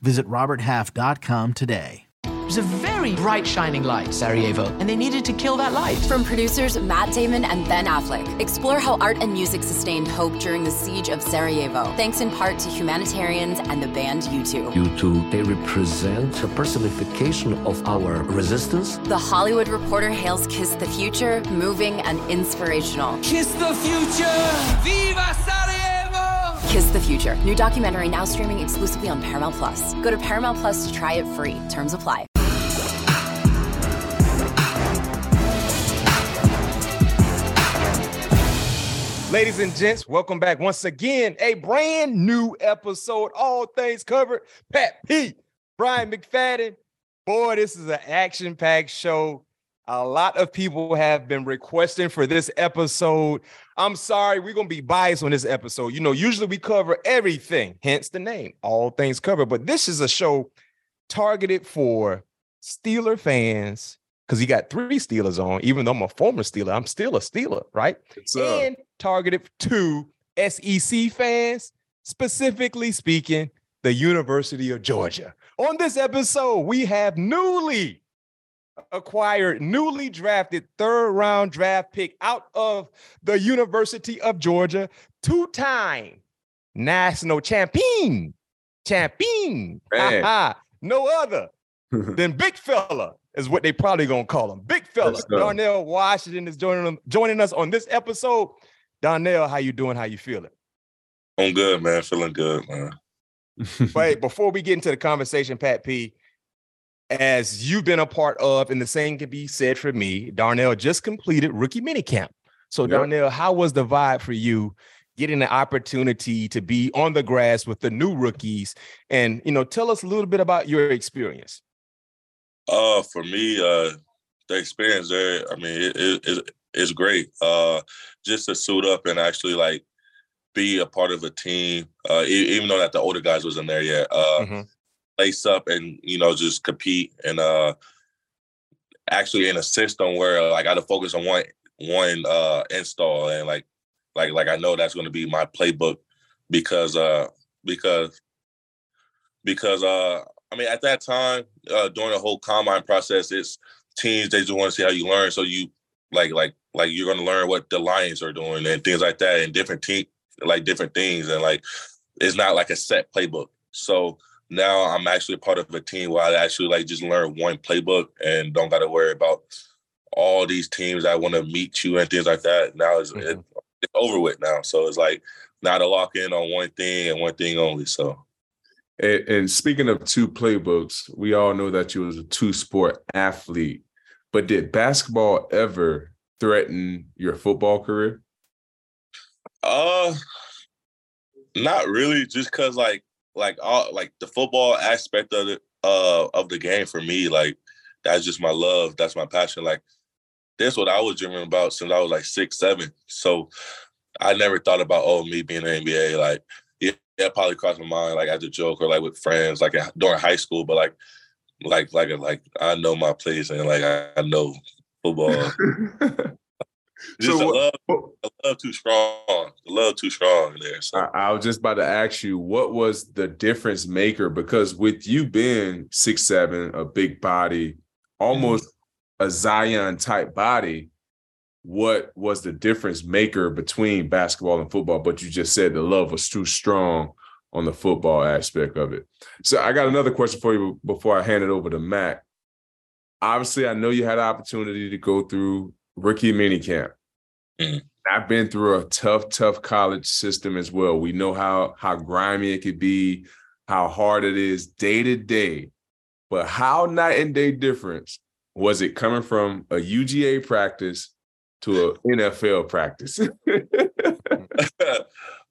Visit RobertHalf.com today. It was a very bright, shining light, Sarajevo, and they needed to kill that light. From producers Matt Damon and Ben Affleck, explore how art and music sustained hope during the siege of Sarajevo, thanks in part to humanitarians and the band U2. U2, they represent a personification of our resistance. The Hollywood Reporter hails Kiss the Future, moving and inspirational. Kiss the future! Viva Sarajevo! Kiss the Future, new documentary now streaming exclusively on Paramount Plus. Go to Paramount Plus to try it free. Terms apply. Ladies and gents, welcome back once again. A brand new episode, all things covered. Pat Pete, Bryant McFadden. Boy, this is an action-packed show. A lot of people have been requesting for this episode. I'm sorry, we're gonna be biased on this episode. You know, usually we cover everything, hence the name, all things covered. But this is a show targeted for Steeler fans because he got three Steelers on. Even though I'm a former Steeler, I'm still a Steeler, right? And targeted to SEC fans, specifically speaking, the University of Georgia. On this episode, we have newly acquired, newly drafted third round draft pick out of the University of Georgia, two time national champion, champion, no other than Big Fella is what they probably gonna call him. Big fella. Darnell Washington is joining joining us on this episode. Darnell, how you doing? How you feeling? I'm good, man. Feeling good, man. Wait, before we get into the conversation, Pat P, as you've been a part of, and the same can be said for me, Darnell just completed rookie minicamp. So, yep. Darnell, how was the vibe for you getting the opportunity to be on the grass with the new rookies? And you know, tell us a little bit about your experience. Uh, for me, uh, the experience there, I mean, it, it, it, it's great. Uh, just to suit up and actually like be a part of a team, uh, even though that the older guys wasn't there yet. Uh, mm-hmm. Lace up and you know just compete and uh, actually in a system where like I got to focus on one one uh, install and like like like I know that's going to be my playbook because uh because because uh I mean, at that time, uh, during the whole combine process, it's teams they just want to see how you learn. So you like like like you're going to learn what the Lions are doing and things like that, and different team like different things, and like it's not like a set playbook. So now I'm actually part of a team where I actually like just learn one playbook and don't got to worry about all these teams I want to meet you and things like that. Now it's, mm-hmm. it's over with now, so it's like not to lock in on one thing and one thing only. So and, and, speaking of two playbooks, we all know that you was a two sport athlete, but did basketball ever threaten your football career? Uh, not really. Just cause like like all like the football aspect of it uh of the game for me, like that's just my love. That's my passion. Like that's what I was dreaming about since I was like six, seven. So I never thought about oh me being an NBA. Like yeah, probably crossed my mind like as a joke or like with friends, like during high school. But like, like, like, like I know my place and like I know football. just so, love, love too strong. The love too strong there. So. I, I, was just about to ask you, what was the difference maker? Because with you being six seven, a big body, almost mm-hmm. a Zion type body, what was the difference maker between basketball and football, but you just said the love was too strong on the football aspect of it. So I got another question for you before I hand it over to Matt. Obviously, I know you had an opportunity to go through rookie minicamp. Mm-hmm. I've been through a tough, tough college system as well. We know how how grimy it could be, how hard it is day to day. But how night and day difference was it coming from a UGA practice to an NFL practice. uh,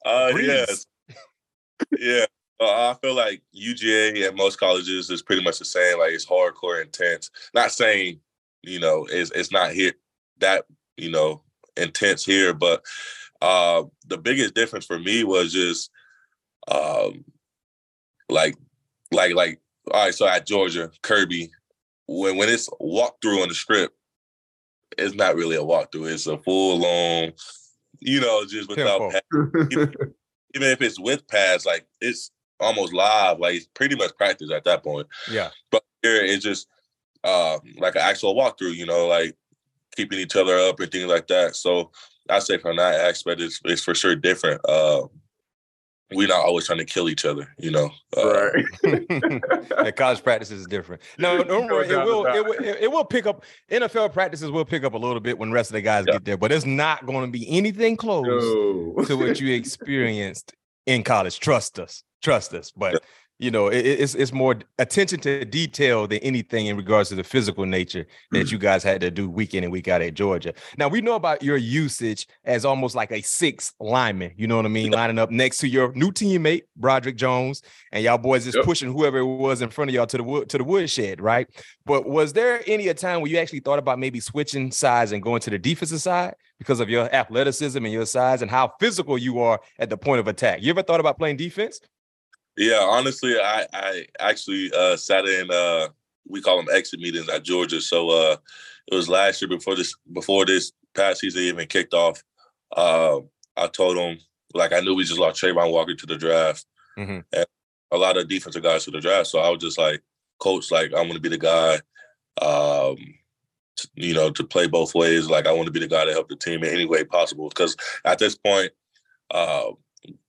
yes. Yeah. Uh, I feel like UGA at most colleges is pretty much the same. Like it's hardcore intense. Not saying, you know, it's it's not here that, you know, intense here, but uh the biggest difference for me was just um like like like all right, so at Georgia, Kirby, when when it's walkthrough on the strip, it's not really a walkthrough. It's a full long, you know, just without even, even if it's with pads, like it's almost live, like it's pretty much practice at that point. Yeah. But here it's just uh, like an actual walkthrough, you know, like keeping each other up and things like that. So I say from that aspect, it's, it's for sure different. Uh, we're not always trying to kill each other, you know. Uh, right. college practice is different. No, don't worry. It will, it will. It will pick up. NFL practices will pick up a little bit when the rest of the guys yeah. get there, but it's not going to be anything close no. to what you experienced in college. Trust us. Trust us. But yeah you know it, it's it's more attention to detail than anything in regards to the physical nature that mm. you guys had to do week in and week out at Georgia. Now we know about your usage as almost like a six lineman. You know what I mean, lining up next to your new teammate Broderick Jones, and y'all boys just yep. pushing whoever it was in front of y'all to the wood to the woodshed, right? But was there any a time where you actually thought about maybe switching sides and going to the defensive side because of your athleticism and your size and how physical you are at the point of attack? You ever thought about playing defense? Yeah, honestly, I I actually uh, sat in uh, we call them exit meetings at Georgia. So uh, it was last year before this before this past season even kicked off. Uh, I told them like I knew we just lost Travon Walker to the draft, mm-hmm. and a lot of defensive guys to the draft. So I was just like, coach, like I'm to be the guy. Um, to, you know, to play both ways. Like I want to be the guy to help the team in any way possible. Because at this point, uh,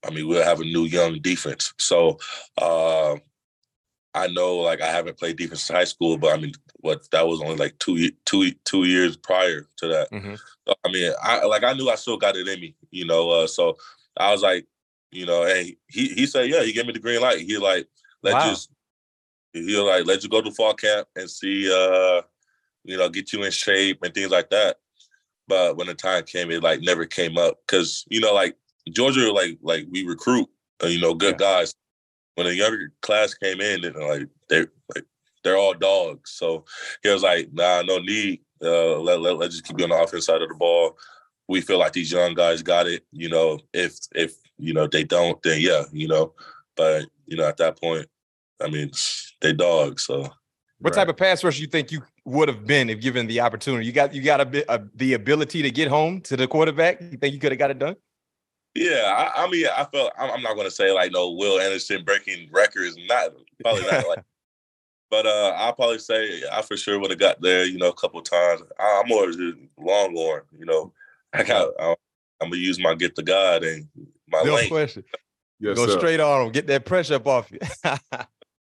I mean, we'll have a new young defense. So uh, I know, like, I haven't played defense in high school, but I mean, what that was only like two, two, two years prior to that. Mm-hmm. So, I mean, I like I knew I still got it in me, you know. Uh, so I was like, you know, hey, he he said, yeah, he gave me the green light. He like, let's wow. just, he like, let's just go to fall camp and see, uh, you know, get you in shape and things like that. But when the time came, it like never came up because you know, like Georgia, like like we recruit, uh, you know, good yeah. guys. When a younger class came in, and like they like they're all dogs. So he was like, "Nah, no need. Uh, let let let's just keep you on the offense side of the ball. We feel like these young guys got it. You know, if if you know they don't, then yeah, you know. But you know, at that point, I mean, they dogs. So what right. type of pass rush you think you would have been if given the opportunity? You got you got a bit of the ability to get home to the quarterback. You think you could have got it done? Yeah, I, I mean, I felt I'm not going to say like no Will Anderson breaking records, not probably not like. But uh, I'll probably say I for sure would have got there, you know, a couple times. I, am more just Longhorn, you know. I got. I'm, I'm gonna use my gift to God and my no lane. question. Yes, Go sir. straight on them. Get that pressure up off you.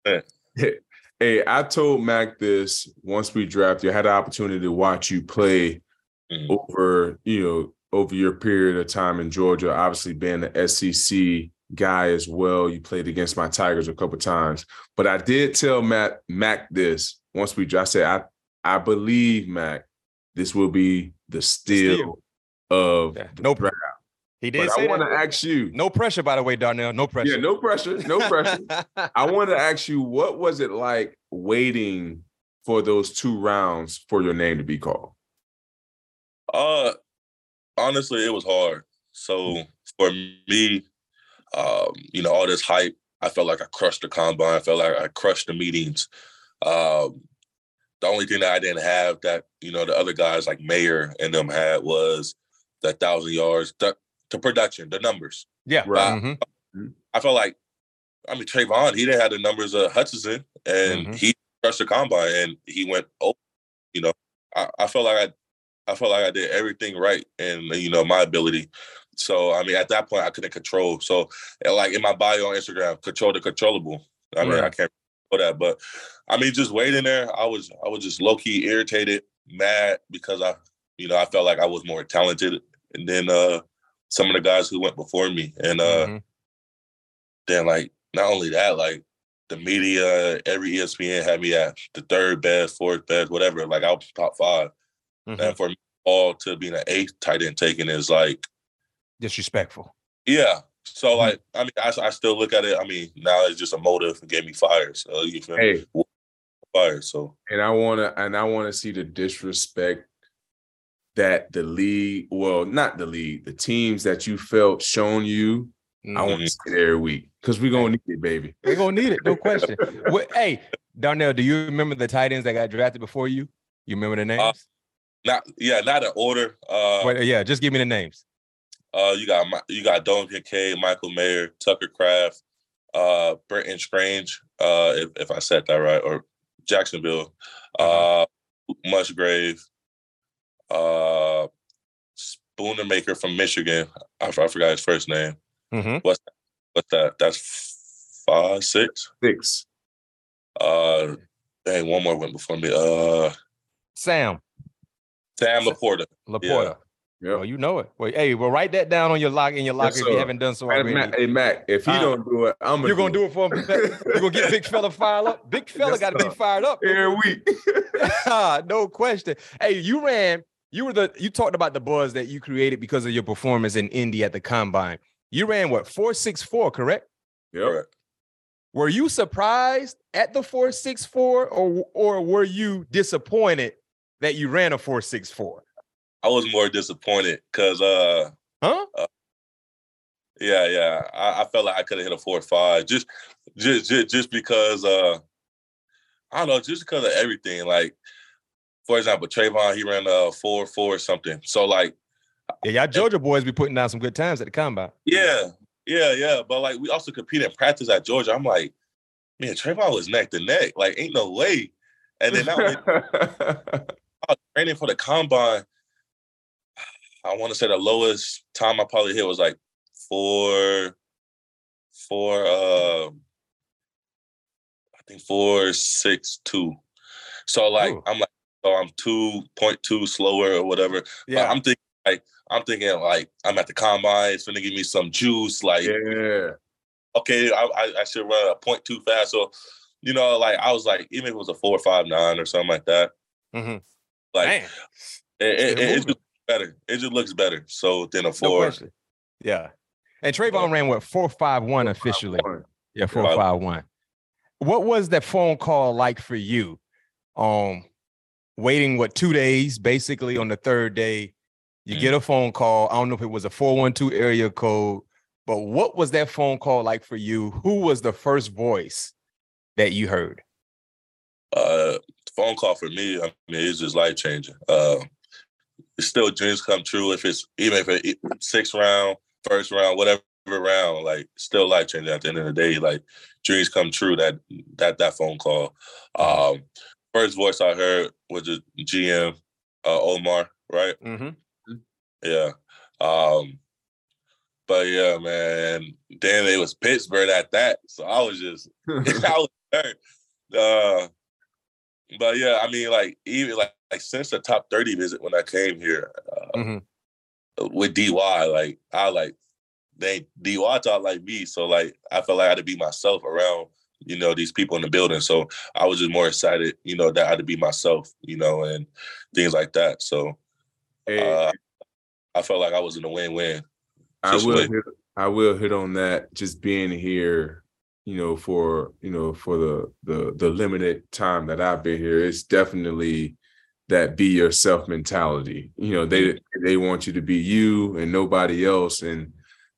hey, I told Mac this once we drafted you. I had the opportunity to watch you play mm-hmm. over, you know, over your period of time in Georgia, obviously being an SEC guy as well. You played against my Tigers a couple times, but I did tell Matt Mac this once we. I said I I believe Mac, this will be the steal, of yeah, no draft. He did. I want to ask you. No pressure, by the way, Darnell. No pressure. Yeah, no pressure. No pressure. I want to ask you, what was it like waiting for those two rounds for your name to be called? Uh, honestly, it was hard. So for me, um, you know, all this hype, I felt like I crushed the combine. I felt like I crushed the meetings. Um, the only thing that I didn't have that you know the other guys like Mayer and them had was that thousand yards, the, the production, the numbers. Yeah, right. Mm-hmm. I felt like, I mean, Travon, he didn't have the numbers of Hutchinson, and mm-hmm. he crushed the combine, and he went. Oh, you know, I, I felt like I I felt like I did everything right and you know my ability. So I mean, at that point, I couldn't control. So like in my bio on Instagram, control the controllable. I mean, right. I can't know that, but I mean, just waiting there, I was I was just low key irritated, mad because I, you know, I felt like I was more talented than uh some of the guys who went before me, and uh mm-hmm. then like not only that, like the media, every ESPN had me at the third best, fourth best, whatever. Like I was top 5 Mm-hmm. And for me, all to being an eighth tight end taken is like disrespectful. Yeah. So mm-hmm. like, I mean, I, I still look at it. I mean, now it's just a motive and get me fired. So you feel Hey, me? Fired. So and I wanna and I wanna see the disrespect that the league, well, not the league, the teams that you felt shown you. I want to mm-hmm. see it every week because we're gonna need it, baby. We're gonna need it, no question. What, hey, Darnell, do you remember the tight ends that got drafted before you? You remember the names? Uh, not yeah, not in order. Uh, Wait, yeah, just give me the names. uh, you got you got Dalton Kincaid, Michael Mayer, Tucker Kraft, uh, Brenton Strange. Uh, if, if I said that right, or Jacksonville, uh, Musgrave, uh, Schoonmaker from Michigan. I, I forgot his first name. Mm-hmm. What's that? That's five, six. Six. Uh, dang, one more went before me. Uh, Sam Sam Laporta. Laporta. Yep. Oh, you know it. Wait, hey, well, write that down on your lock in your locker if you haven't done so Hey, already. Mac, hey, Mac, if he Uh, don't do it, I'm gonna You're gonna do it for him. You're gonna get big fella fired up. Big fella Yes, got to be fired up. every week. no question. Hey, you ran. You were the. You talked about the buzz that you created because of your performance in Indy at the combine. You ran what four six four, correct? yep. Correct. Were you surprised at the four six four, or or were you disappointed that you ran a four six four? I was more disappointed because uh Huh? Yeah, yeah. I, I felt like I could have hit a four five just, just, just, just because. Uh, I don't know, just because of everything. Like, for example, Travon, he ran a four four something. So like, Yeah, y'all Georgia boys be putting down some good times at the combine. yeah, yeah, yeah. But like, we also compete in practice at Georgia. I'm like, man, Travon was neck to neck. Like, ain't no way. And then I was training for the combine. I want to say the lowest time I probably hit was like four, four, uh, I think four, six, two. So like Ooh. I'm like, so I'm two point two slower or whatever. But I'm thinking like I'm thinking like I'm at the combine. It's gonna give me some juice. Like yeah. okay, I, I, I should run a point two fast. So you know, like I was like, even if it was a four five nine or something like that, Mhm. Like Man, it, it, it, it just better. It just looks better. So than a four. question. Yeah, and Travon ran what four five one officially. Yeah, four Five- five one. What was that phone call like for you? Um, waiting what two days, basically on the third day, you Mm. get a phone call. I don't know if it was a 412 area code, but what was that phone call like for you? Who was the first voice that you heard? uh phone call for me, I mean, it's just life changing. Uh it's still dreams come true if it's even if it's sixth round, first round, whatever round, like still life changing at the end of the day. Like dreams come true that that that phone call. Um first voice I heard was the GM uh Omar, right? Mm-hmm. Yeah. Um but yeah, man. Then it was Pittsburgh at that. So I was just I was hurt. Uh, but yeah, I mean, like even like, like since the top thirty visit when I came here uh, Mm-hmm. with DY, like I like they DY talk like me, so like I felt like I had to be myself around you know these people in the building. So I was just more excited, you know, that I had to be myself, you know, and things like that. So Hey, uh, I felt like I was in a win-win. I will hit, I will hit on that just being here, you know, for you know, for the the the limited time that I've been here, it's definitely that be yourself mentality. You know, they they want you to be you and nobody else. And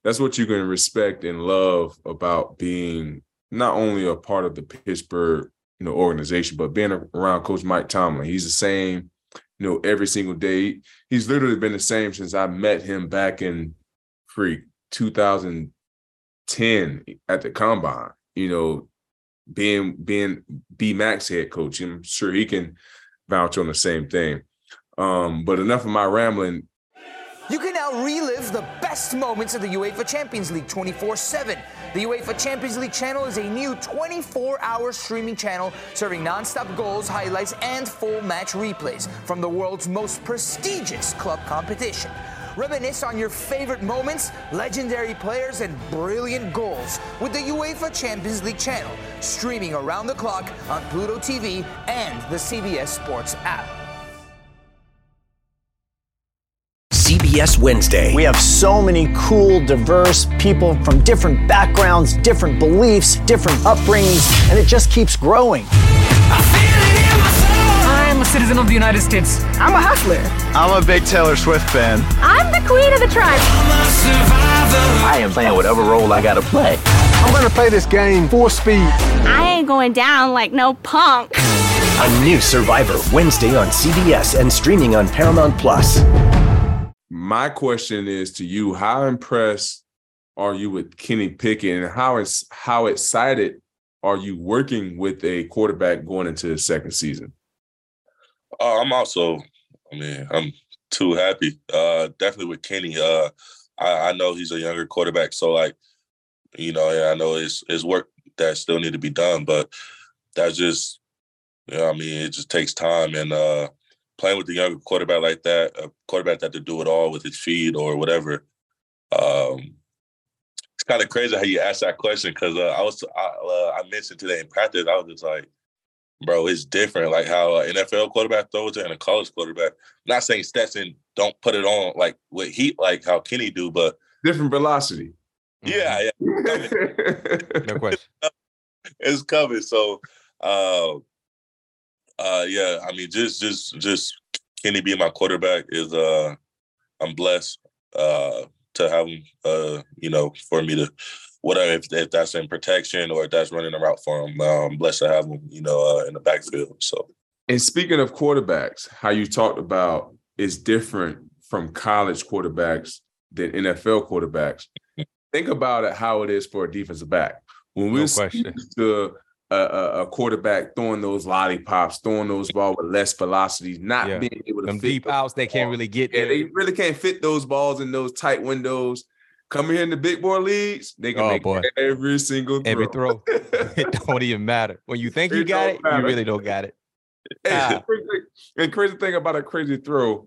that's what you're gonna respect and love about being not only a part of the Pittsburgh, you know, organization, but being around Coach Mike Tomlin. He's the same, you know, every single day. He's literally been the same since I met him back in freak 2010 at the combine you know being being BMac's head coach i'm sure he can vouch on the same thing um but enough of my rambling You can now relive the best moments of the UEFA Champions League 24 7. The UEFA Champions League channel is a new 24 hour streaming channel serving non stop goals, highlights, and full match replays from the world's most prestigious club competition. Reminisce on your favorite moments, legendary players, and brilliant goals with the UEFA Champions League channel, streaming around the clock on Pluto TV and the CBS Sports app. CBS CBS Wednesday. We have so many cool, diverse people from different backgrounds, different beliefs, different upbringings, and it just keeps growing. I'm a citizen of the United States. I'm a hustler. I'm a big Taylor Swift fan. I'm the queen of the tribe. I am playing whatever role I gotta play. I'm gonna play this game full speed. I ain't going down like no punk. A new Survivor Wednesday on CBS and streaming on Paramount Plus. My question is to you: How impressed are you with Kenny Pickett, and how is how excited are you working with a quarterback going into the second season? Uh, I'm also, I mean, I'm too happy. Uh, definitely with Kenny. Uh, I, I know he's a younger quarterback, so like, you know, yeah, I know it's it's work that still need to be done, but that's just, you know, I mean, it just takes time and uh, playing with the younger quarterback like that, a quarterback that to do it all with his feet or whatever. Um, it's kind of crazy how you asked that question because uh, I was I, uh, I mentioned today in practice I was just like, bro, it's different. Like how an NFL quarterback throws it and a college quarterback. I'm not saying Stetson don't put it on like with heat like how Kenny do, but different velocity. Yeah, yeah. no question. It's coming. So uh uh yeah, I mean just just just Kenny being my quarterback is uh I'm blessed uh to have him uh, you know, for me to whatever if, if that's in protection or if that's running a route for him. I'm blessed to have him, you know, uh, in the backfield. So and speaking of quarterbacks, how you talked about is different from college quarterbacks than NFL quarterbacks. Think about it how it is for a defensive back. When we're no to a, a, a, quarterback throwing those lollipops, throwing those balls with less velocity, not yeah. being able to Them deep outs, they can't really get yeah, there. they really can't fit those balls in those tight windows. Coming here in the big boy leagues, they can oh, make boy. every single throw. Every throw. it don't even matter. When you think it you got it, matter. you really don't got it. Ah. and crazy thing about a crazy throw,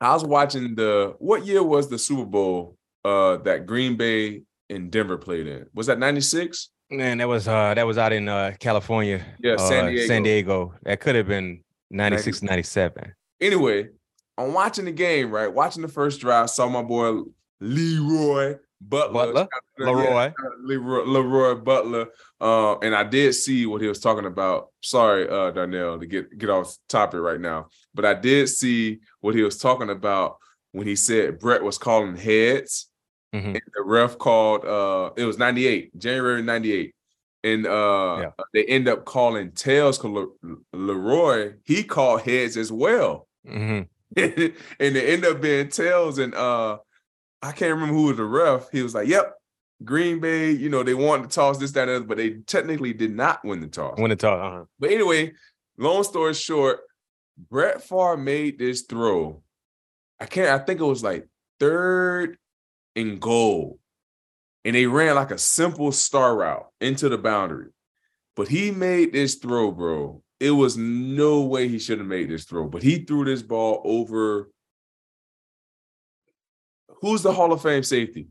I was watching the what year was the Super Bowl uh that Green Bay and Denver played in? Was that 96? Man, that was uh that was out in uh California. Yeah, San Diego. Uh, San Diego. That could have been 96, 97. Anyway, I'm watching the game, right? Watching the first drive, saw my boy Leroy Butler. Butler? Leroy. Leroy, Leroy Butler. Uh, and I did see what he was talking about. Sorry, uh, Darnell, to get, get off topic right now. But I did see what he was talking about when he said Brett was calling heads. Mm-hmm. the ref called uh it was 98, January 98. And uh yeah. they end up calling tails because Leroy, he called heads as well. Mm-hmm. and they end up being tails and uh I can't remember who was the ref. He was like, "Yep, Green Bay. You know they wanted to toss this, that, and other, but they technically did not win the toss. Win the toss. Uh-huh. But anyway, long story short, Brett Favre made this throw. I can't. I think it was like third and goal, and they ran like a simple star route into the boundary. But he made this throw, bro. It was no way he should have made this throw, but he threw this ball over Who's the Hall of Fame safety?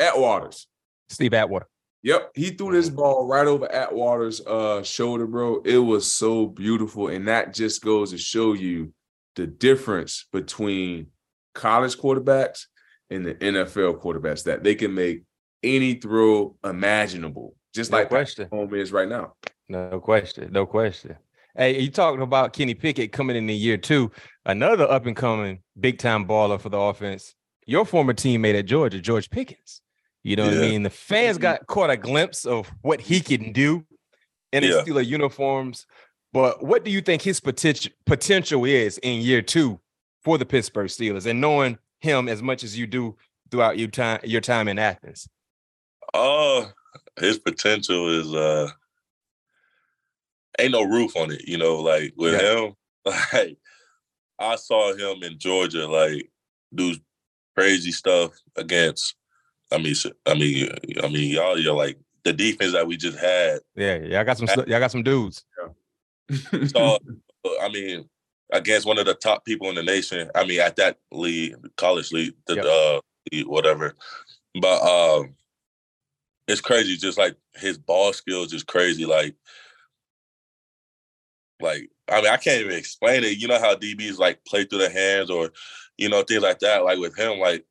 Atwaters. Steve Atwater. Yep, he threw this ball right over Atwater's uh, shoulder, bro. It was so beautiful, and that just goes to show you the difference between college quarterbacks and the NFL quarterbacks that they can make any throw imaginable, just no like question. home is right now. No question. No question. Hey, you talking about Kenny Pickett coming in the year two, another up and coming big time baller for the offense your former teammate at Georgia, George Pickens. You know yeah. what I mean? The fans got caught a glimpse of what he can do in his yeah. Steeler uniforms. But what do you think his potential potential is in year two for the Pittsburgh Steelers and knowing him as much as you do throughout your time your time in Athens? Uh his potential is uh ain't no roof on it, you know, like with yeah. him, like I saw him in Georgia like do crazy stuff against. I mean, I mean, I mean, y'all, you're like the defense that we just had. Yeah, yeah, I got some, y'all got some dudes. Yeah. so, I mean, against one of the top people in the nation. I mean, at that league, college league, the yep. uh, whatever. But um, it's crazy. Just like his ball skills is crazy. Like, like I mean, I can't even explain it. You know how DBs like play through the hands or, you know, things like that. Like with him, like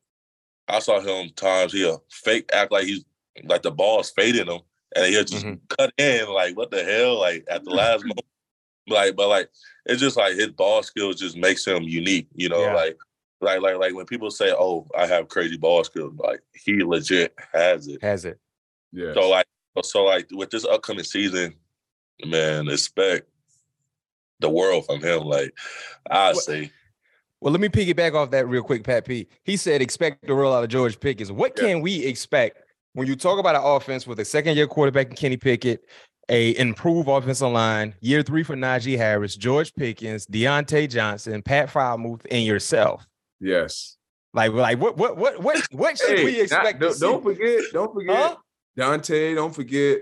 I saw him times he'll fake act like he's like the ball's fading him and he'll just Mm-hmm. cut in like what the hell like at the last moment. Like, but like it's just like his ball skills just makes him unique, you know, Yeah. like like like like when people say, Oh, I have crazy ball skills, like he legit has it. Has it. Yeah. So like so like with this upcoming season, man, expect the world from him. Like I say, Well, let me piggyback off that real quick, Pat P. He said, expect the roll out of George Pickens. What can we expect when you talk about an offense with a second year quarterback in Kenny Pickett, a improved offensive line, year three for Najee Harris, George Pickens, Diontae Johnson, Pat Freiermuth, and yourself? Yes. Like, like what what what what what should Hey, we not- expect? don't, to see? don't forget, don't forget Huh? Dante. Don't forget.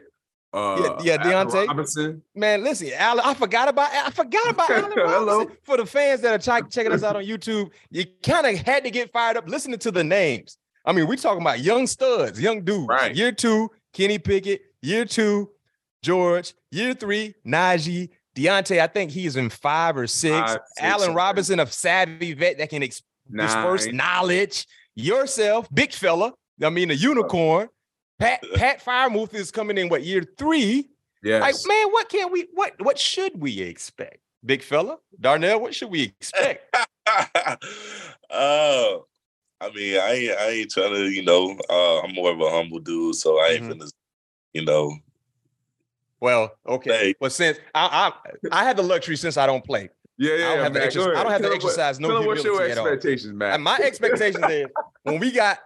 Uh, yeah, yeah, Diontae Robinson. Man, listen, Allen, I forgot about I forgot about Allen Robinson. For the fans that are check- checking us out on YouTube, you kind of had to get fired up listening to the names. I mean, we're talking about young studs, young dudes. Right. Year two, Kenny Pickett. Year two, George. Year three, Najee. Diontae, I think he's in five or six. Five, six, Allen. Robinson, a savvy vet that can ex- disperse knowledge. Yourself, big fella. I mean, a unicorn. Pat Pat Freiermuth is coming in what year three? Yes. Like, man, what can we what what should we expect? Big fella, Darnell, what should we expect? uh I mean, I ain't I ain't trying to, you know, uh I'm more of a humble dude, so I ain't Mhm. finna, you know, Well, okay. but since I I I had the luxury since I don't play. Yeah, yeah. I don't have the Matt, exercise. I don't have to Tell 'em what- exercise no tell 'em what's your humility at all. expectations, Matt? And my expectations is when we got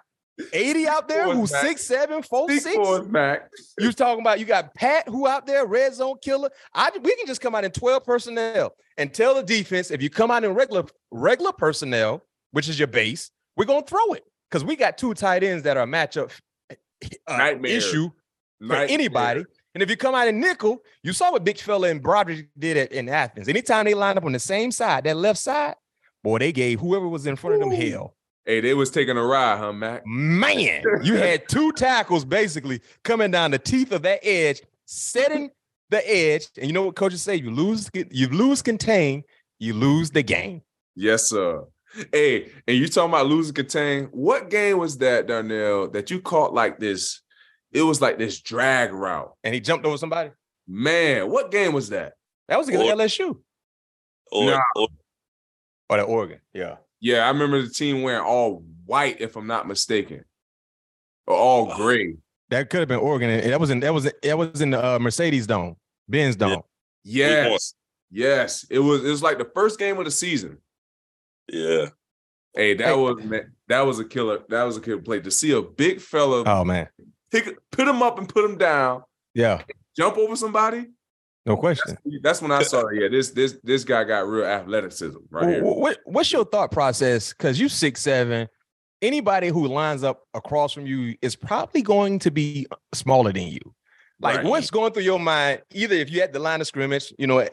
80 out there who's Mac. six, seven, four, six. for us, Mac. You talking about you got Pat who out there, red zone killer. I we can just come out in 12 personnel and tell the defense if you come out in regular regular personnel, which is your base, we're gonna throw it. Because we got two tight ends that are a matchup uh, Nightmare. issue for anybody. And if you come out in nickel, you saw what Big Fella and Broderick did in Athens. Anytime they lined up on the same side, that left side, boy, they gave whoever was in front of them hell. Hey, they was taking a ride, huh, Mac? Man, you had two tackles basically coming down the teeth of that edge, setting the edge. And you know what coaches say? You lose, you lose contain, you lose the game. Yes, sir. Hey, and you talking about losing contain? What game was that, Darnell, that you caught like this? It was like this drag route. And he jumped over somebody. Man, what game was that? That was against Or- LSU or, Nah. or oh, or the Oregon. Yeah. Yeah, I remember the team wearing all white, if I'm not mistaken, or all gray. That could have been Oregon. And that was in that was that was in the uh, Mercedes Dome, Benz Dome. Yes, yes. It was. It was like the first game of the season. yeah. Hey, that Hey. was man, that was a killer. That was a killer play to see a big fella Oh man. pick, put him up and put him down, Yeah. jump over somebody. No question. That's when I saw, yeah, this this this guy got real athleticism right Wh- here. What, what's your thought process? Because you six seven, anybody who lines up across from you is probably going to be uh, smaller than you. Like, Right. what's going through your mind? Either if you had the line of scrimmage, you know,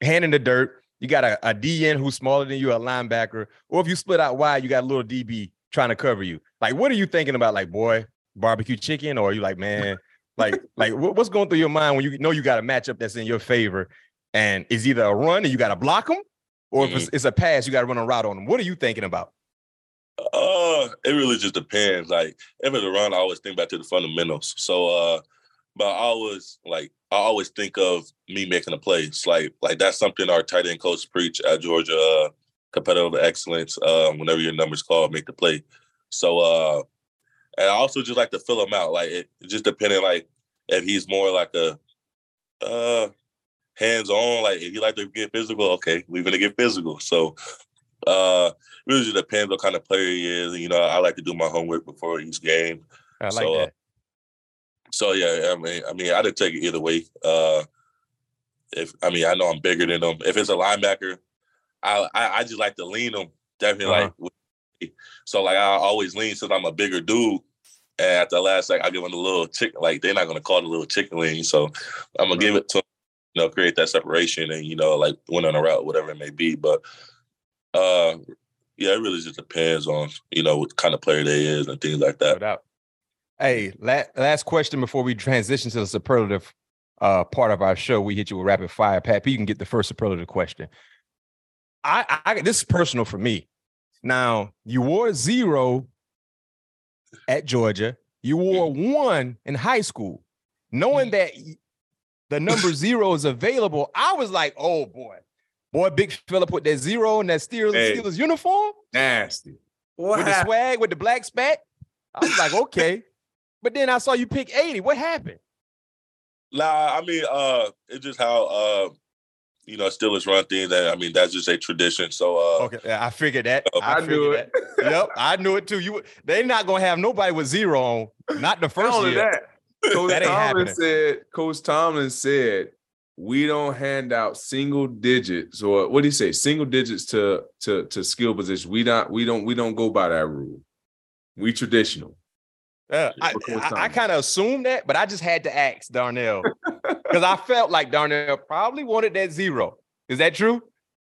hand in the dirt, you got a, a DN who's smaller than you, a linebacker, or if you split out wide, you got a little DB trying to cover you. Like, what are you thinking about? Like, boy, barbecue chicken, or are you like, man, like, like what's going through your mind when you know you got a matchup that's in your favor, and it's either a run and you got to block them, or if it's, it's a pass, you got to run a route on them. What are you thinking about? Uh, it really just depends. Like if it's a run, I always think back to the fundamentals. So, uh, but I always like I always think of me making a play. It's like like that's something our tight end coach preach at Georgia. Uh, competitive excellence. Uh, whenever your number's called, make the play. So, uh, and I also just like to fill him out. Like it, it just depending like if he's more like a uh hands on. Like if you like to get physical, okay, we're gonna get physical. So uh really just depends what kind of player he is. You know, I like to do my homework before each game. I like so, uh, that. so yeah, I mean, I mean, I'd take it either way. Uh if I mean, I know I'm bigger than him. If it's a linebacker, I I, I just like to lean him. Definitely Uh-huh. like so like I always lean since I'm a bigger dude. And at the last second, I give him a little chicken. Like they're not gonna call it a little chicken wing, so I'm gonna give it to him. You know, create that separation, and you know, like win on a route, whatever it may be. But uh, yeah, it really just depends on you know what kind of player they is and things like that. No. Hey, la- last question before we transition to the superlative uh, part of our show, we hit you with rapid fire. Pat P, you can get the first superlative question. I, I this is personal for me. Now, you wore zero at Georgia. You wore one in high school. Knowing that the number zero is available, I was like, oh boy. Boy, Big Philip put that zero in that Steelers, Hey. Steelers uniform Nasty. with the swag, with the black spat. I was like, okay. But then I saw you pick 80. What happened? Nah, I mean, uh, it's just how uh, you know, Steelers run things. That I mean, that's just a tradition. So uh, Okay, yeah, I figured that. I figured knew that. yep, I knew it too. You, they're not gonna have nobody with zero on. Not the first only year. that, Coach That ain't Tomlin happening. said, Coach Tomlin said, we don't hand out single digits or what do you say? Single digits to to to skill position. We not we don't we don't go by that rule. We traditional. Yeah, I, I, I kind of assumed that, but I just had to ask Darnell because I felt like Darnell probably wanted that zero. Is that true?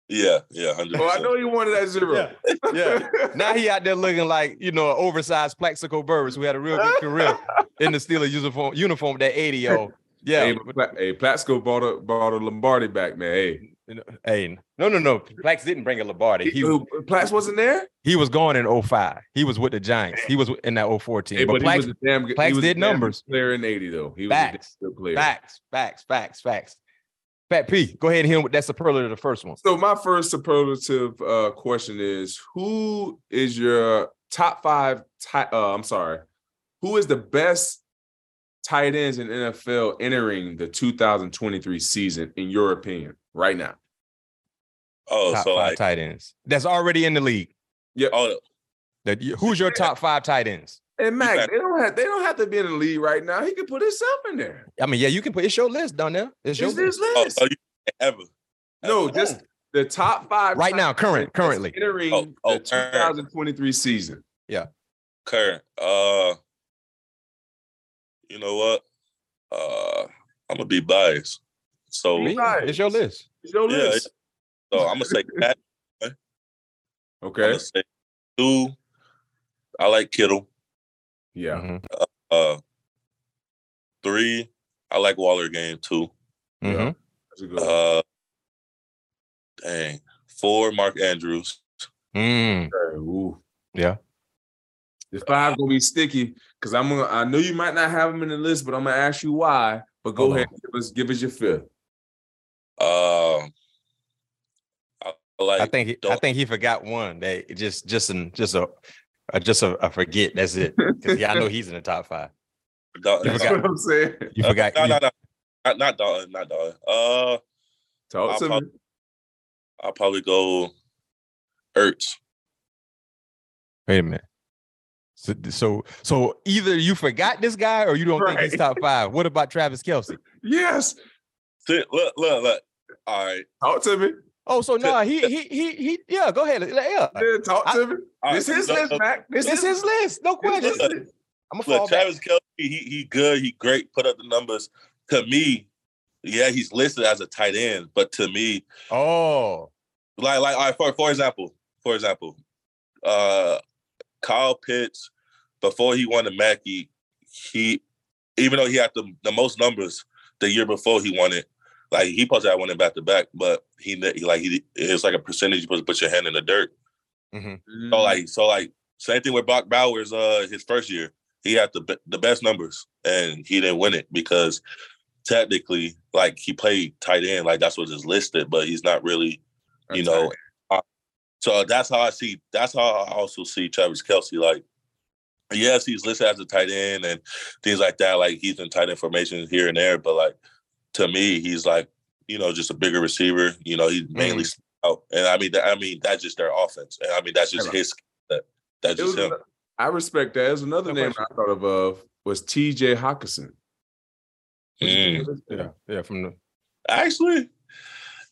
yeah, yeah, hundred Oh, I know he wanted that zero. Yeah. yeah. Now he out there looking like you know an oversized Plaxico Burress who had a real good career in the Steelers uniform. Uniform that eighty yo. Yeah. Hey, Pla- hey, Plaxico brought a brought a Lombardi back, man. Hey, Hey, no, no, no. Plax didn't bring a Lombardi. He, Who- Platts wasn't there. he was going in 05. He was with the Giants. He was in that 014. Hey, but but, he Plax, was a damn good. Plax he was a did numbers. Player in eighty though. He was a Facts. player. facts, facts, facts, facts. Pat P, go ahead and hit him with that superlative, the first one. So my first superlative uh, question is: Who is your top five? Ti- uh, I'm sorry. Who is the best tight ends in NFL entering the 2023 season, in your opinion, right now? Oh, top so five like, tight ends. That's already in the league. Yeah. oh, That you- who's your top five tight ends? And Mac, got- they don't have they don't have to be in the league right now. He can put himself in there. I mean, yeah, you can put it's your list down there. It's your It's list. his oh, so you ever? no, just the top five Right now, ends current, currently. entering Oh, oh, the current. 2023 season. Yeah. Current. Uh, you know what? Uh, I'm gonna be biased. So Me, Right. It's your list. It's your Yeah, list. so I'm gonna say Pat. I'm Okay. gonna say two. I like Kittle. Yeah. Mhm. Uh, three. I like Waller game too. Mhm. That's a good one. Uh, dang. Four. Mark Andrews. Mm. Okay, ooh. Yeah. The five gonna be sticky because I'm gonna. I know you might not have them in the list, but I'm gonna ask you why. But go Hold ahead, give us give us your fifth. Um, I like. I think he, I think he forgot one. That just just an just a, a just a, a forget. That's it. 'Cause, yeah, I know he's in the top five. Dalton- You forgot- what I'm saying. You Uh, forgot. No, you- no, no. Not, not Dalton. Not Dalton. Uh, Talk I'll to prob- me. I'll probably go. Ertz. Wait a minute. So, so so either you forgot this guy or you don't think he's top five. What about Travis Kelce? Yes. See, look, look, look. All right. Talk to me. Oh, so no, he he he he. Yeah, go ahead. Yeah, Yeah, talk to me. all This right, his look, list, look, Mac. This it's is his list. No this question. his list. I'm gonna fall Look, back. Travis Kelce, he he good, he great, put up the numbers. To me, yeah, he's listed as a tight end, but to me, Oh, like like all right, for for example, for example, uh Kyle Pitts, before he won the Mackey, he even though he had the, the most numbers the year before he won it, like he to have won it back to back, but he, he like he it's like a percentage you supposed to put your hand in the dirt. Mhm. So like so like same thing with Brock Bowers uh his first year. He had the the best numbers and he didn't win it because technically like he played tight end like that's what is listed, but he's not really you know. uh, so that's how I see. That's how I also see Travis Kelce. Like, yes, he's listed as a tight end and things like that. Like he's in tight end formation here and there, but like to me, he's like you know just a bigger receiver. You know, he mainly out, and I mean, that, I mean that's just their offense, and I mean that's just his. That that's just him. ano- I respect that. There's another No name question. I thought of, of was T.J. Hockenson. Mm. yeah, yeah. From the Actually,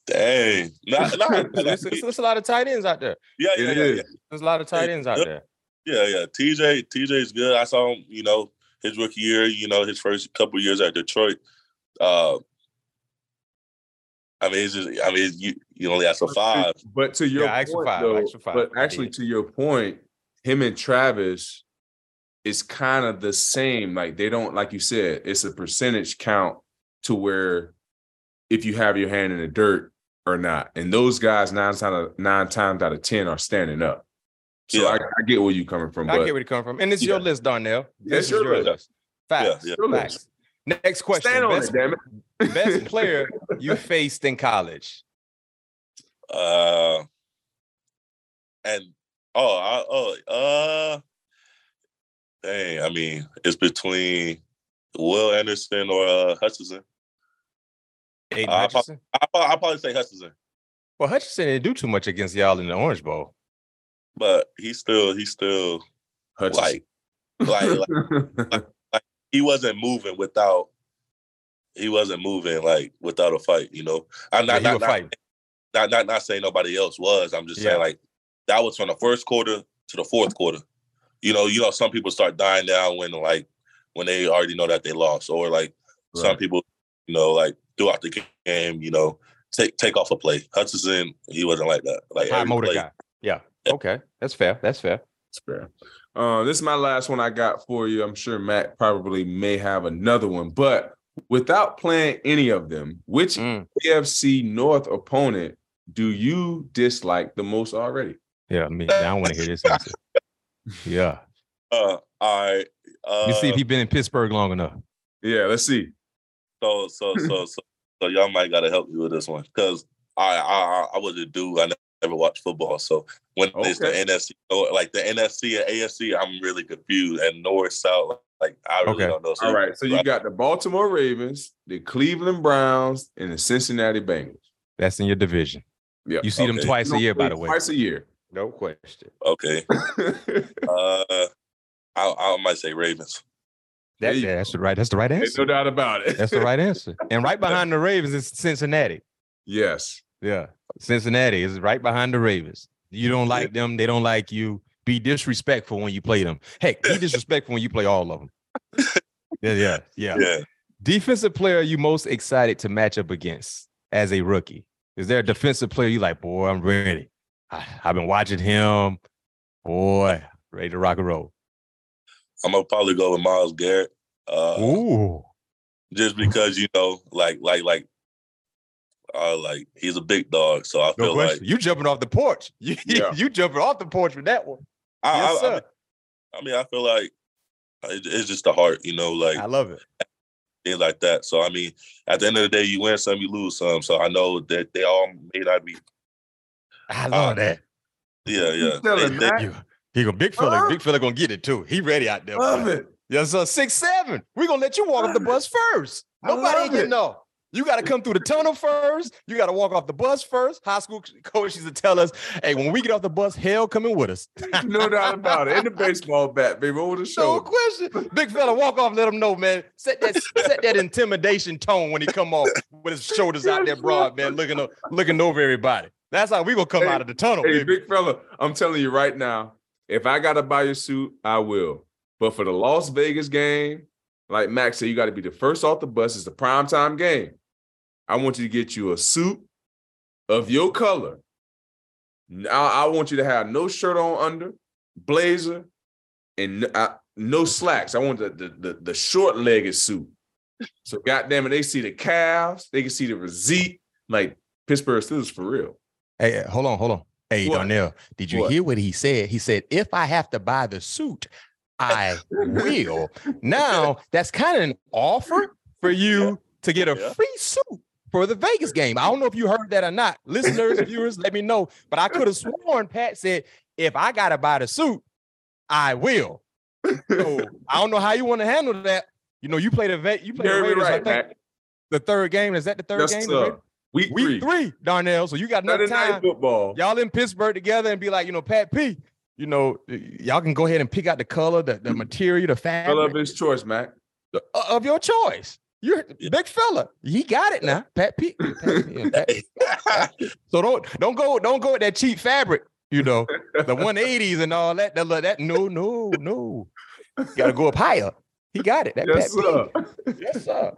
dang, not, not, there's, there's- there's a lot of tight ends out there. yeah, yeah, yeah, yeah. There's a lot of tight ends out there. Yeah, yeah. TJ, TJ's good. I saw him, you know, his rookie year, you know, his first couple years at Detroit. Uh, I mean, it's just, I mean, you you only asked for five. But to your Yeah, I asked for point, five. Though, five. but actually did. to your point, him and Travis is kind of the same. Like they don't, like you said, it's a percentage count to where if you have your hand in the dirt or not. And those guys nine times out of nine times out of ten are standing up. So I, I get where you're coming from. I but get where you're coming from. And it's Yeah. your list, Darnell. It's This is your your list. Facts. Yeah, yeah. Facts. Next question. stand on best, it, damn it. best player you faced in college. Uh, and oh, I, oh, uh, dang. I mean, it's between Will Anderson or uh, Hutchinson. Aidan Uh, I Hutchinson. I I probably say Hutchinson, Well, Hutchinson didn't do too much against y'all in the Orange Bowl. but he's still he's still Hutchinson. like like, like like he wasn't moving without he wasn't moving like without a fight. You know, I'm not he not, not, not not not saying nobody else was. I'm just Yeah. saying like that was from the first quarter to the fourth quarter. You know, you know, some people start dying down when like when they already know that they lost, or like some people, you know, like throughout the game, you know, take take off a play. Hutchinson, he wasn't like that. Like High motor play, guy. Yeah. Okay. That's fair. That's fair. That's fair. Uh, this is my last one I got for you. I'm sure Matt probably may have another one, but without playing any of them, which Mm. AFC North opponent do you dislike the most already? Yeah. I mean, I want to hear this answer. Yeah. Uh, all right. Uh, You see if he's been in Pittsburgh long enough. Yeah, let's see. So so so so so y'all might gotta help me with this one because I I I was a dude. I never watched football, so when it's the Okay. NFC, or like the NFC and AFC, I'm really confused. And North South, like I really Okay. don't know. So All right, so you got the Baltimore Ravens, the Cleveland Browns, and the Cincinnati Bengals. That's in your division. Yeah, You see them twice a year, by the way. Twice a year. No question. okay. Uh, I I might say Ravens. That, yeah, that's the right. That's the right Ain't answer. no doubt about it. That's the right answer. And right behind the Ravens is Cincinnati. yes. Yeah. Cincinnati is right behind the Ravens. You don't like them, they don't like you. Be disrespectful when you play them. Heck, be disrespectful when you play all of them. Yeah, yeah, yeah. Yeah. Defensive player you most excited to match up against as a rookie? Is there a defensive player you like, boy, I'm ready. I, I've been watching him. Boy, ready to rock and roll. I'm gonna probably go with Myles Garrett. Uh, Ooh. just because you know, like like like. Uh, like he's a big dog, so I No feel question. like you jumping off the porch. You, Yeah. you jumping off the porch with that one. I, yes, I- I sir. mean, I mean, I feel like it- it's just the heart, you know, like I love it. things like that. So I mean, at the end of the day, you win some, you lose some. So I know that they all may not be. I love Uh, that. Yeah, yeah. telling They- they- You, he gonna big fella, Huh? big fella gonna get it too. He ready out there. Love boy. it. Yes, sir. Six seven. We're gonna let you walk off the bus first. Nobody love ain't getting it. no. You got to come through the tunnel first. You got to walk off the bus first. High school coach used to tell us, "Hey, when we get off the bus, hell coming with us." No doubt about it. In the baseball bat, baby, over the No question. Big fella, walk off. Let him know, man. Set that set that intimidation tone when he come off with his shoulders out there broad, man, looking o- looking over everybody. That's how we gonna come Hey, out of the tunnel, Hey, baby. big fella, I'm telling you right now, if I gotta buy your suit, I will. But for the Las Vegas game, like Max said, you got to be the first off the bus. It's a prime time game. I want you to get you a suit of your color. I, I want you to have no shirt on under, blazer, and uh, no slacks. I want the the, the, the short legged suit. So goddamn it, they see the calves, they can see the receipt. Like Pittsburgh Steelers for real. Hey, hey, hold on, hold on. Hey, What? Darnell, did you What? hear what he said? He said, if I have to buy the suit, I will. now, that's kind of an offer for you to get a Yeah. free suit for the Vegas game. I don't know if you heard that or not. Listeners, viewers, let me know. But I could have sworn Pat said, if I got to buy the suit, I will. So I don't know how you want to handle that. You know, you play the vet, you play the heard me I right, think, the third game. Is that the third Yes, game? Sir. Week, Week three. three, Darnell. So you got Saturday time football. y'all in Pittsburgh together and be like, you know, Pat P, you know, y'all can go ahead and pick out the color, the, the material, the fabric. Color of his choice, Mac. uh, of your choice. You're big fella. He got it now. Pat P. Pat P- Pat- so don't don't go don't go with that cheap fabric, you know, the 180s and all that. That, that no, no, no. You gotta go up higher. He got it. That Yes, Pat sir. P. Yes, sir.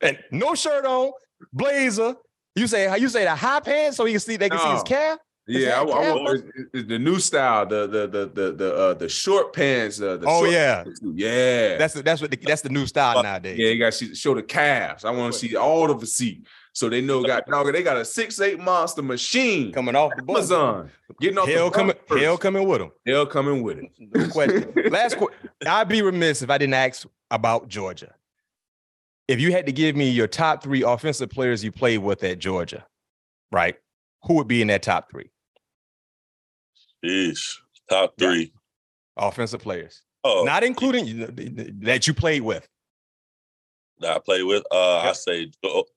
And no shirt on, blazer. You say how you say the high pants so he can see they can see his No. calf? Yeah, I, I, want the new style, the the the the the uh, the short pants. Uh, the oh yeah, yeah. That's that's what the, that's the new style nowadays. Yeah, you got to show the calves. I want to see all of the seat, so they know got dog. They got a six eight monster machine coming off the bus. Amazon, getting off hell the coming, first. hell coming with them. Hell coming with it. No question. Last question. I'd be remiss if I didn't ask about Georgia. If you had to give me your top three offensive players you played with at Georgia, right? Who would be in that top three? Yeesh. Top three. Yeah. Offensive players. Oh. Not including that you played with. That I played with. Uh yeah. I say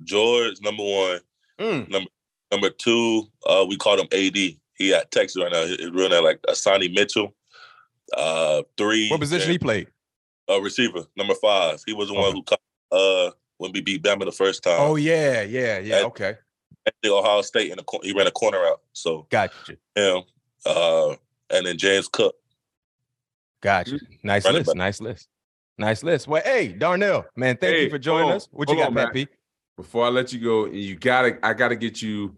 George, number one. Mm. Number number two, uh, we called him AD. He at Texas right now. His real name like Asani Mitchell. Uh three. What position and, he played? Uh receiver, number five. He was the one who caught uh when we beat Bama the first time. Oh yeah, yeah, yeah. At, okay. At the Ohio State and he ran a corner out. So gotcha. Him. Uh, and then James Cook. Gotcha. Nice Running list. Back. Nice list. Nice list. Well, hey, Darnell, man, thank hey, you for joining us. What you got, on, Pat P? Before I let you go, you gotta, I gotta get you,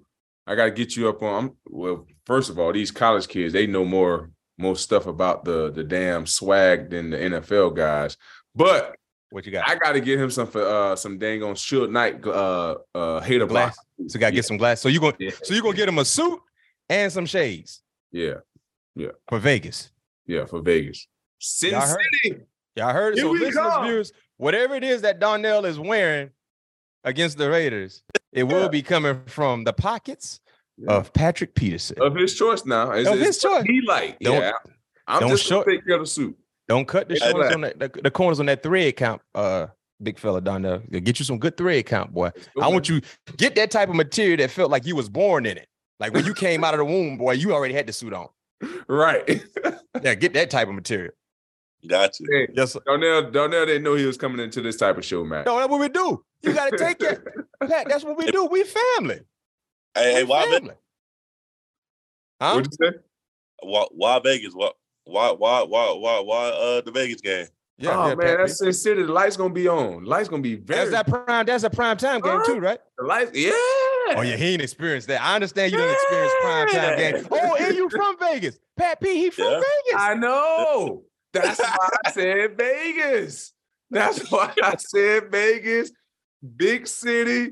I gotta get you up on. I'm, well, first of all, these college kids, they know more, more stuff about the the damn swag than the NFL guys. But what you got? I got to get him some for uh some dang on Suge Knight uh uh hater glass. So got to yeah. get some glass. So you going Yeah. so you gonna get him a suit and some shades Yeah, yeah, for Vegas. yeah for Vegas. Sin Y'all heard City. Y'all heard it. Here So we listeners, viewers, whatever it is that Darnell is wearing against the Raiders, it will be coming from the pockets of Patrick Peterson. Of his choice now. It's, Of it's his choice. He like. Don't- yeah. I'm don't just show- gonna take care of the suit. Don't cut the Yeah, corners on that the, the corners on that thread count, uh, big fella Darnell. Get you some good thread count, boy. I want you get that type of material that felt like you was born in it. Like when you came out of the womb, boy, you already had the suit on. Right. Yeah, get that type of material. Gotcha. Hey, Yes, sir. Darnell, Darnell didn't know he was coming into this type of show, man. No, that's what we do. You gotta take it. Pat, that's what we do. We family. Hey, hey, why, Ve- family. Huh? What'd you say? why, why Vegas? Why, why, why, why, why, why, uh, the Vegas game? Yeah, oh yeah, man, Pat, that's Sin City. The lights gonna be on. Lights gonna be very. That's that prime. That's a prime time game Huh? too, right? the lights. Yeah. Oh yeah, he ain't experienced that. I understand you didn't experience prime time Yeah. game. Oh, and you from Vegas, Pat P. He from Yeah. Vegas. I know. That's why I said Vegas. That's why I said Vegas. Big city.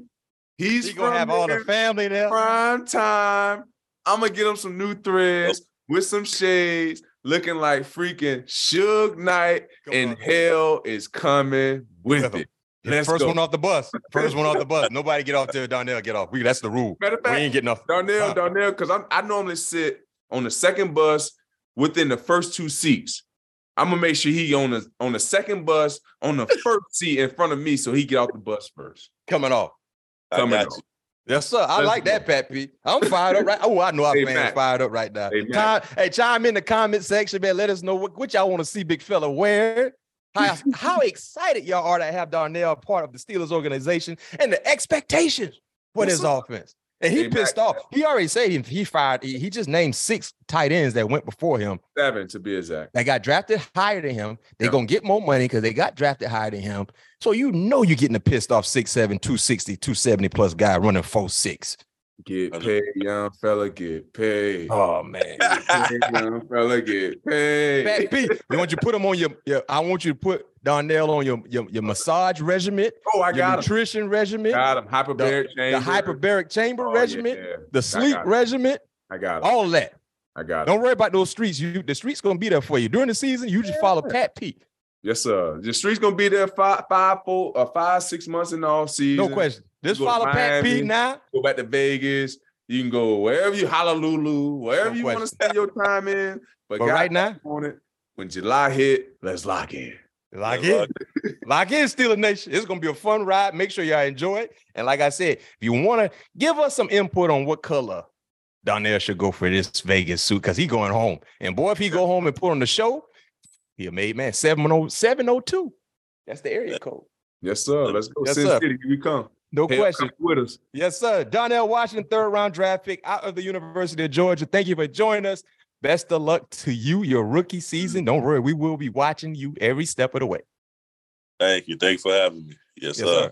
He's He gonna have all the family there. prime time. I'm gonna get him some new threads with some shades, looking like freaking Suge Knight, Come and on. hell is coming with it. Let's First go. one off the bus. First one off the bus. Nobody get off till Darnell get off. We that's the rule. Matter of We ain't getting off. Darnell, Huh. Darnell, because I'm I normally sit on the second bus within the first two seats. I'm gonna make sure he on the on the second bus on the first seat in front of me, so he get off the bus first. Coming off. I Coming off. you. Yes, sir. I Let's like go. that, Pat P. I'm fired up right. Oh, I know our Hey, fans Matt. fired up right now. Hey, Matt. Chime- hey, chime in the comment section, man. Let us know what, what y'all want to see Big Fella wear. How, how excited y'all are to have Darnell part of the Steelers organization and the expectations for Yes, his sir. offense. And he Hey, pissed off. He already said he, he fired. He, he just named six tight ends that went before him Seven to be exact. that got drafted higher than him. They're Yeah. gonna get more money because they got drafted higher than him. So you know you're getting a pissed off 6'7, 260, 270 plus guy running 4'6. Get paid, young fella, get paid. Oh man. Paid, young fella, get paid. Pat P, we want you to put him on your, your I want you to put Darnell on your your, your massage regimen, Oh, I got him. nutrition regimen, Got him. Hyperbaric the chamber. hyperbaric chamber Oh, regimen, yeah. the sleep regimen, I got it. all that. I got it. Don't worry about those streets. You the streets gonna be there for you during the season. You just follow Pat P. Yes, sir. The street's gonna be there five, five, four, uh, five, six months in the off season. No question. Just You go to follow Pat P Miami. now. Go back to Vegas. You can go wherever you Honolulu, wherever No you want to spend your time in. But, But right now, on it. When July hit, let's lock in. Lock in. Lock in, Steeler Nation. It's gonna be a fun ride. Make sure y'all enjoy it. And like I said, if you want to give us some input on what color Darnell should go for this Vegas suit, because he going home. And boy, if he go home and put on the show, he a made man. 702. 702. That's the area code. Yes, sir. Let's go. Yes, Sin sir. City, here we come. No Hell, question. come with us. Yes, sir. Darnell Washington, third round draft pick out of the University of Georgia. Thank you for joining us. Best of luck to you, your rookie season. Don't worry, we will be watching you every step of the way. Thank you. Thanks for having me. Yes, Yes, sir. sir.